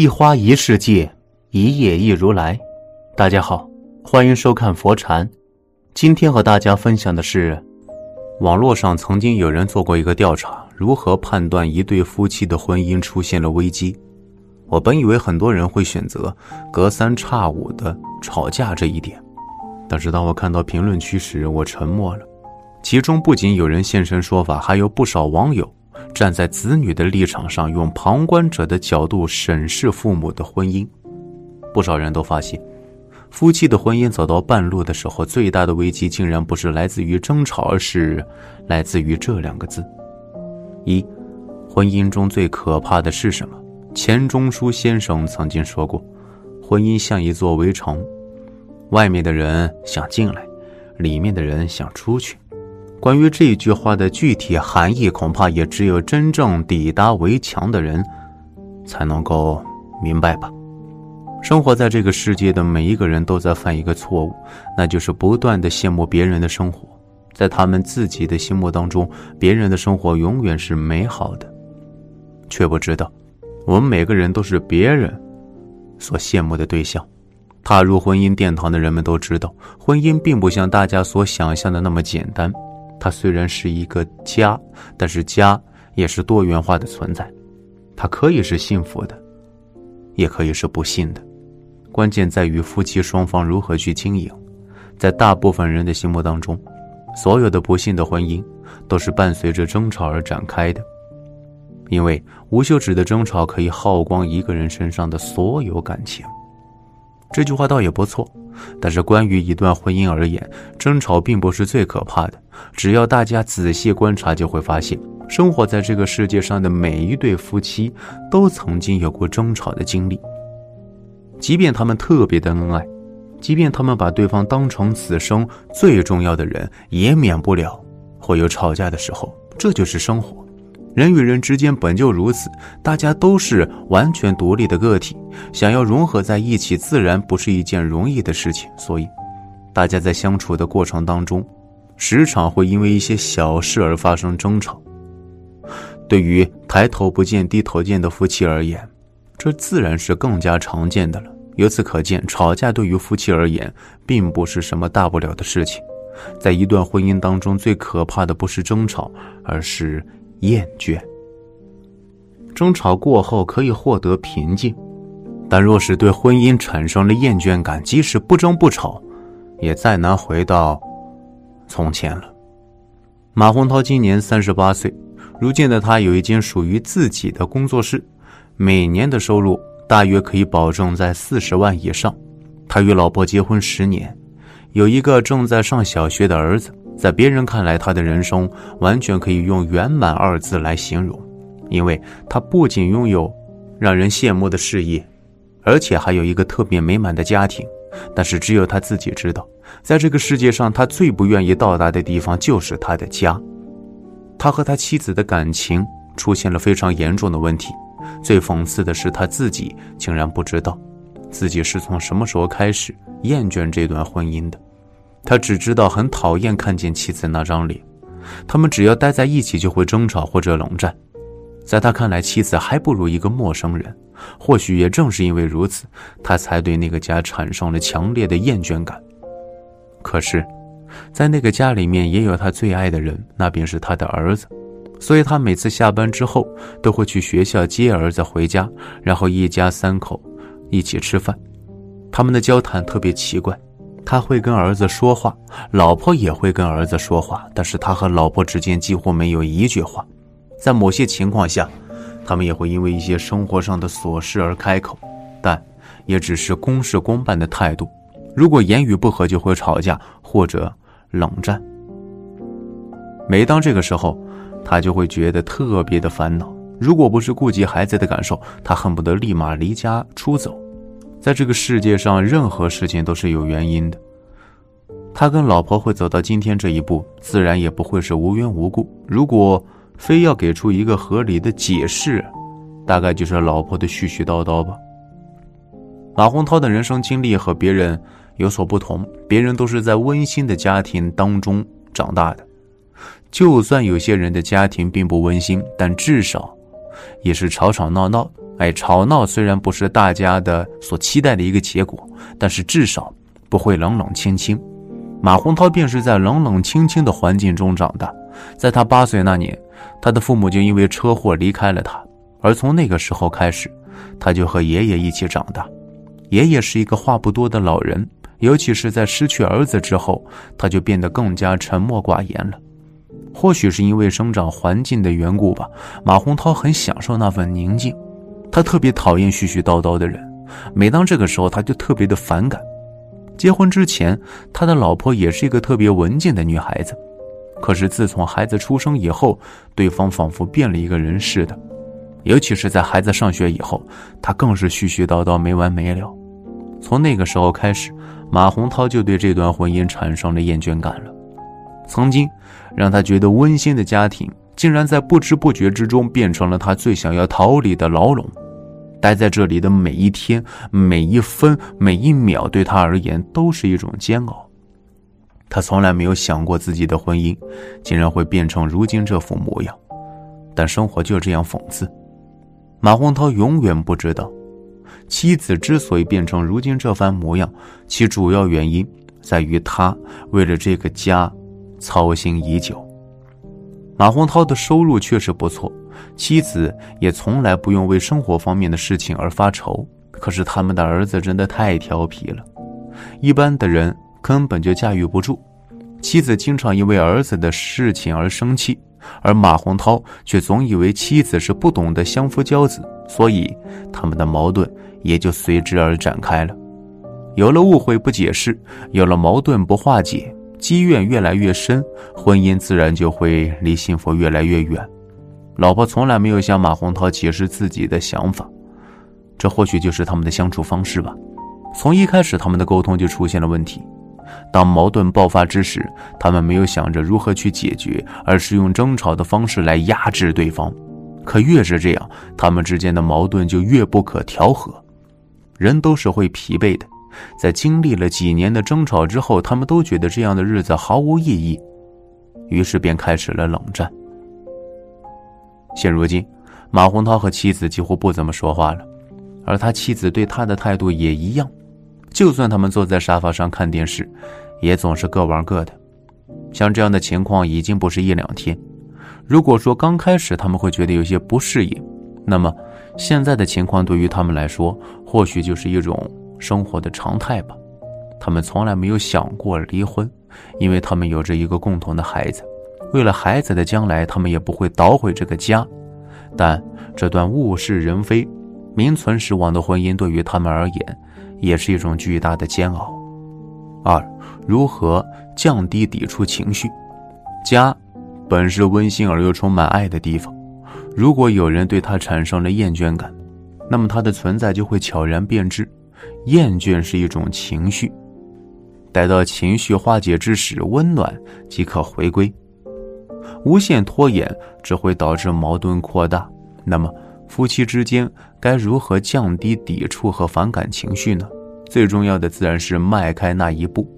一花一世界，一叶一如来。大家好，欢迎收看佛禅。今天和大家分享的是，网络上曾经有人做过一个调查，如何判断一对夫妻的婚姻出现了危机。我本以为很多人会选择隔三差五的吵架这一点，但是当我看到评论区时，我沉默了。其中不仅有人现身说法，还有不少网友。站在子女的立场上，用旁观者的角度审视父母的婚姻，不少人都发现，夫妻的婚姻走到半路的时候，最大的危机竟然不是来自于争吵，而是来自于这两个字：一。婚姻中最可怕的是什么？钱钟书先生曾经说过：“婚姻像一座围城，外面的人想进来，里面的人想出去。”关于这句话的具体含义，恐怕也只有真正抵达围墙的人才能够明白吧。生活在这个世界的每一个人都在犯一个错误，那就是不断的羡慕别人的生活，在他们自己的心目当中，别人的生活永远是美好的，却不知道，我们每个人都是别人所羡慕的对象。踏入婚姻殿堂的人们都知道，婚姻并不像大家所想象的那么简单。它虽然是一个家，但是家也是多元化的存在，它可以是幸福的，也可以是不幸的，关键在于夫妻双方如何去经营。在大部分人的心目当中，所有的不幸的婚姻都是伴随着争吵而展开的，因为无休止的争吵可以耗光一个人身上的所有感情。这句话倒也不错。但是，关于一段婚姻而言，争吵并不是最可怕的。只要大家仔细观察，就会发现，生活在这个世界上的每一对夫妻，都曾经有过争吵的经历。即便他们特别的恩爱，即便他们把对方当成此生最重要的人，也免不了会有吵架的时候。这就是生活。人与人之间本就如此，大家都是完全独立的个体，想要融合在一起，自然不是一件容易的事情。所以，大家在相处的过程当中，时常会因为一些小事而发生争吵。对于抬头不见低头见的夫妻而言，这自然是更加常见的了。由此可见，吵架对于夫妻而言，并不是什么大不了的事情。在一段婚姻当中，最可怕的不是争吵，而是。厌倦，争吵过后可以获得平静，但若是对婚姻产生了厌倦感，即使不争不吵，也再难回到从前了。马洪涛今年三十八岁，如今的他有一间属于自己的工作室，每年的收入大约可以保证在四十万以上。他与老婆结婚十年，有一个正在上小学的儿子。在别人看来，他的人生完全可以用“圆满”二字来形容，因为他不仅拥有让人羡慕的事业，而且还有一个特别美满的家庭。但是，只有他自己知道，在这个世界上，他最不愿意到达的地方就是他的家。他和他妻子的感情出现了非常严重的问题。最讽刺的是，他自己竟然不知道，自己是从什么时候开始厌倦这段婚姻的。他只知道很讨厌看见妻子那张脸，他们只要待在一起就会争吵或者冷战。在他看来，妻子还不如一个陌生人。或许也正是因为如此，他才对那个家产生了强烈的厌倦感。可是，在那个家里面也有他最爱的人，那便是他的儿子。所以他每次下班之后都会去学校接儿子回家，然后一家三口一起吃饭。他们的交谈特别奇怪。他会跟儿子说话，老婆也会跟儿子说话，但是他和老婆之间几乎没有一句话。在某些情况下，他们也会因为一些生活上的琐事而开口，但也只是公事公办的态度。如果言语不合，就会吵架或者冷战。每当这个时候，他就会觉得特别的烦恼。如果不是顾及孩子的感受，他恨不得立马离家出走。在这个世界上，任何事情都是有原因的。他跟老婆会走到今天这一步，自然也不会是无缘无故。如果非要给出一个合理的解释，大概就是老婆的絮絮叨叨吧。马洪涛的人生经历和别人有所不同，别人都是在温馨的家庭当中长大的。就算有些人的家庭并不温馨，但至少也是吵吵闹闹。哎，吵闹虽然不是大家的所期待的一个结果，但是至少不会冷冷清清。马洪涛便是在冷冷清清的环境中长大。在他八岁那年，他的父母就因为车祸离开了他，而从那个时候开始，他就和爷爷一起长大。爷爷是一个话不多的老人，尤其是在失去儿子之后，他就变得更加沉默寡言了。或许是因为生长环境的缘故吧，马洪涛很享受那份宁静。他特别讨厌絮絮叨叨的人，每当这个时候，他就特别的反感。结婚之前，他的老婆也是一个特别文静的女孩子，可是自从孩子出生以后，对方仿佛变了一个人似的。尤其是在孩子上学以后，他更是絮絮叨叨没完没了。从那个时候开始，马洪涛就对这段婚姻产生了厌倦感了。曾经让他觉得温馨的家庭，竟然在不知不觉之中变成了他最想要逃离的牢笼。待在这里的每一天、每一分、每一秒，对他而言都是一种煎熬。他从来没有想过自己的婚姻竟然会变成如今这副模样，但生活就这样讽刺。马洪涛永远不知道，妻子之所以变成如今这番模样，其主要原因在于他为了这个家操心已久。马洪涛的收入确实不错。妻子也从来不用为生活方面的事情而发愁，可是他们的儿子真的太调皮了，一般的人根本就驾驭不住。妻子经常因为儿子的事情而生气，而马洪涛却总以为妻子是不懂得相夫教子，所以他们的矛盾也就随之而展开了。有了误会不解释，有了矛盾不化解，积怨越来越深，婚姻自然就会离幸福越来越远。老婆从来没有向马洪涛解释自己的想法，这或许就是他们的相处方式吧。从一开始，他们的沟通就出现了问题。当矛盾爆发之时，他们没有想着如何去解决，而是用争吵的方式来压制对方。可越是这样，他们之间的矛盾就越不可调和。人都是会疲惫的，在经历了几年的争吵之后，他们都觉得这样的日子毫无意义，于是便开始了冷战。现如今，马洪涛和妻子几乎不怎么说话了，而他妻子对他的态度也一样。就算他们坐在沙发上看电视，也总是各玩各的。像这样的情况已经不是一两天。如果说刚开始他们会觉得有些不适应，那么现在的情况对于他们来说，或许就是一种生活的常态吧。他们从来没有想过离婚，因为他们有着一个共同的孩子。为了孩子的将来，他们也不会捣毁这个家。但这段物是人非、名存实亡的婚姻，对于他们而言，也是一种巨大的煎熬。二、如何降低抵触情绪？家本是温馨而又充满爱的地方，如果有人对他产生了厌倦感，那么他的存在就会悄然变质。厌倦是一种情绪，待到情绪化解之时，温暖即可回归。无限拖延只会导致矛盾扩大。那么，夫妻之间该如何降低抵触和反感情绪呢？最重要的自然是迈开那一步。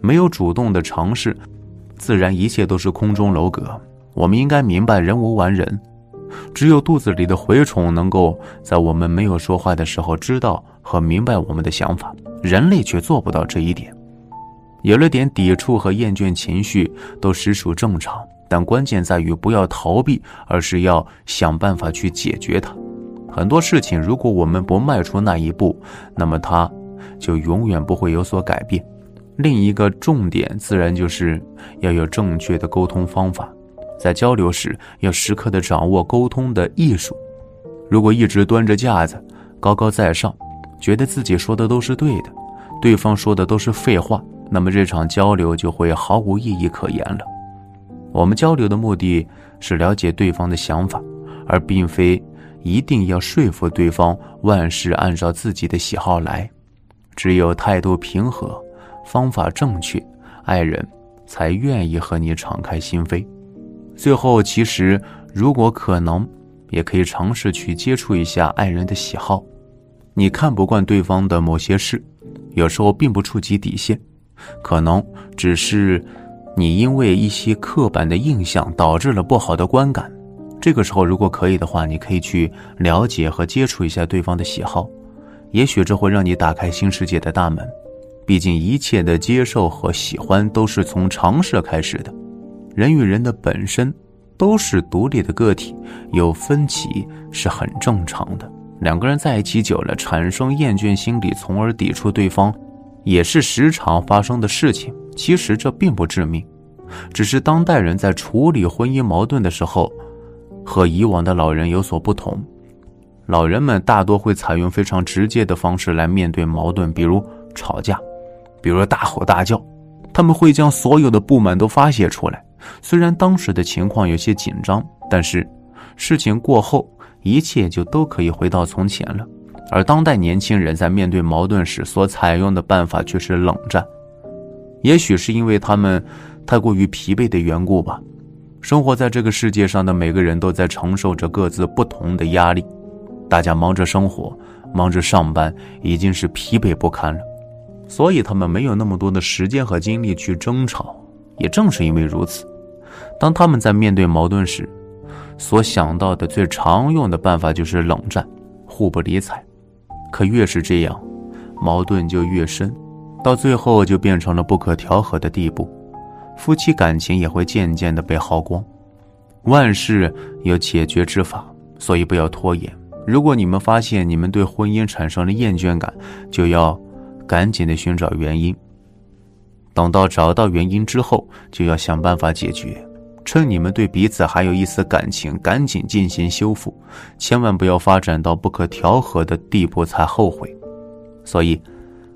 没有主动的尝试，自然一切都是空中楼阁。我们应该明白，人无完人，只有肚子里的蛔虫能够在我们没有说话的时候知道和明白我们的想法，人类却做不到这一点。有了点抵触和厌倦情绪，都实属正常。但关键在于不要逃避，而是要想办法去解决它。很多事情，如果我们不迈出那一步，那么它就永远不会有所改变。另一个重点，自然就是要有正确的沟通方法，在交流时要时刻的掌握沟通的艺术。如果一直端着架子，高高在上，觉得自己说的都是对的，对方说的都是废话，那么这场交流就会毫无意义可言了。我们交流的目的是了解对方的想法，而并非一定要说服对方万事按照自己的喜好来。只有态度平和，方法正确，爱人才愿意和你敞开心扉。最后，其实如果可能，也可以尝试去接触一下爱人的喜好。你看不惯对方的某些事，有时候并不触及底线，可能只是。你因为一些刻板的印象导致了不好的观感，这个时候如果可以的话，你可以去了解和接触一下对方的喜好，也许这会让你打开新世界的大门。毕竟一切的接受和喜欢都是从尝试开始的。人与人的本身都是独立的个体，有分歧是很正常的。两个人在一起久了，产生厌倦心理，从而抵触对方，也是时常发生的事情。其实这并不致命，只是当代人在处理婚姻矛盾的时候，和以往的老人有所不同。老人们大多会采用非常直接的方式来面对矛盾，比如吵架，比如大吼大叫，他们会将所有的不满都发泄出来。虽然当时的情况有些紧张，但是事情过后。一切就都可以回到从前了，而当代年轻人在面对矛盾时所采用的办法却是冷战。也许是因为他们太过于疲惫的缘故吧。生活在这个世界上的每个人都在承受着各自不同的压力，大家忙着生活，忙着上班，已经是疲惫不堪了，所以他们没有那么多的时间和精力去争吵。也正是因为如此，当他们在面对矛盾时，所想到的最常用的办法就是冷战，互不理睬。可越是这样，矛盾就越深，到最后就变成了不可调和的地步，夫妻感情也会渐渐的被耗光。万事有解决之法，所以不要拖延。如果你们发现你们对婚姻产生了厌倦感，就要赶紧的寻找原因。等到找到原因之后，就要想办法解决。趁你们对彼此还有一丝感情，赶紧进行修复，千万不要发展到不可调和的地步才后悔。所以，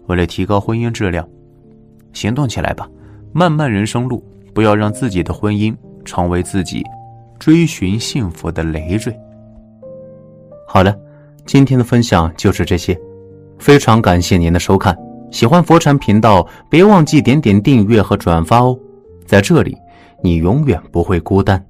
为了提高婚姻质量，行动起来吧！漫漫人生路，不要让自己的婚姻成为自己追寻幸福的累赘。好了，今天的分享就是这些，非常感谢您的收看。喜欢佛禅频道，别忘记点点订阅和转发哦。在这里。你永远不会孤单。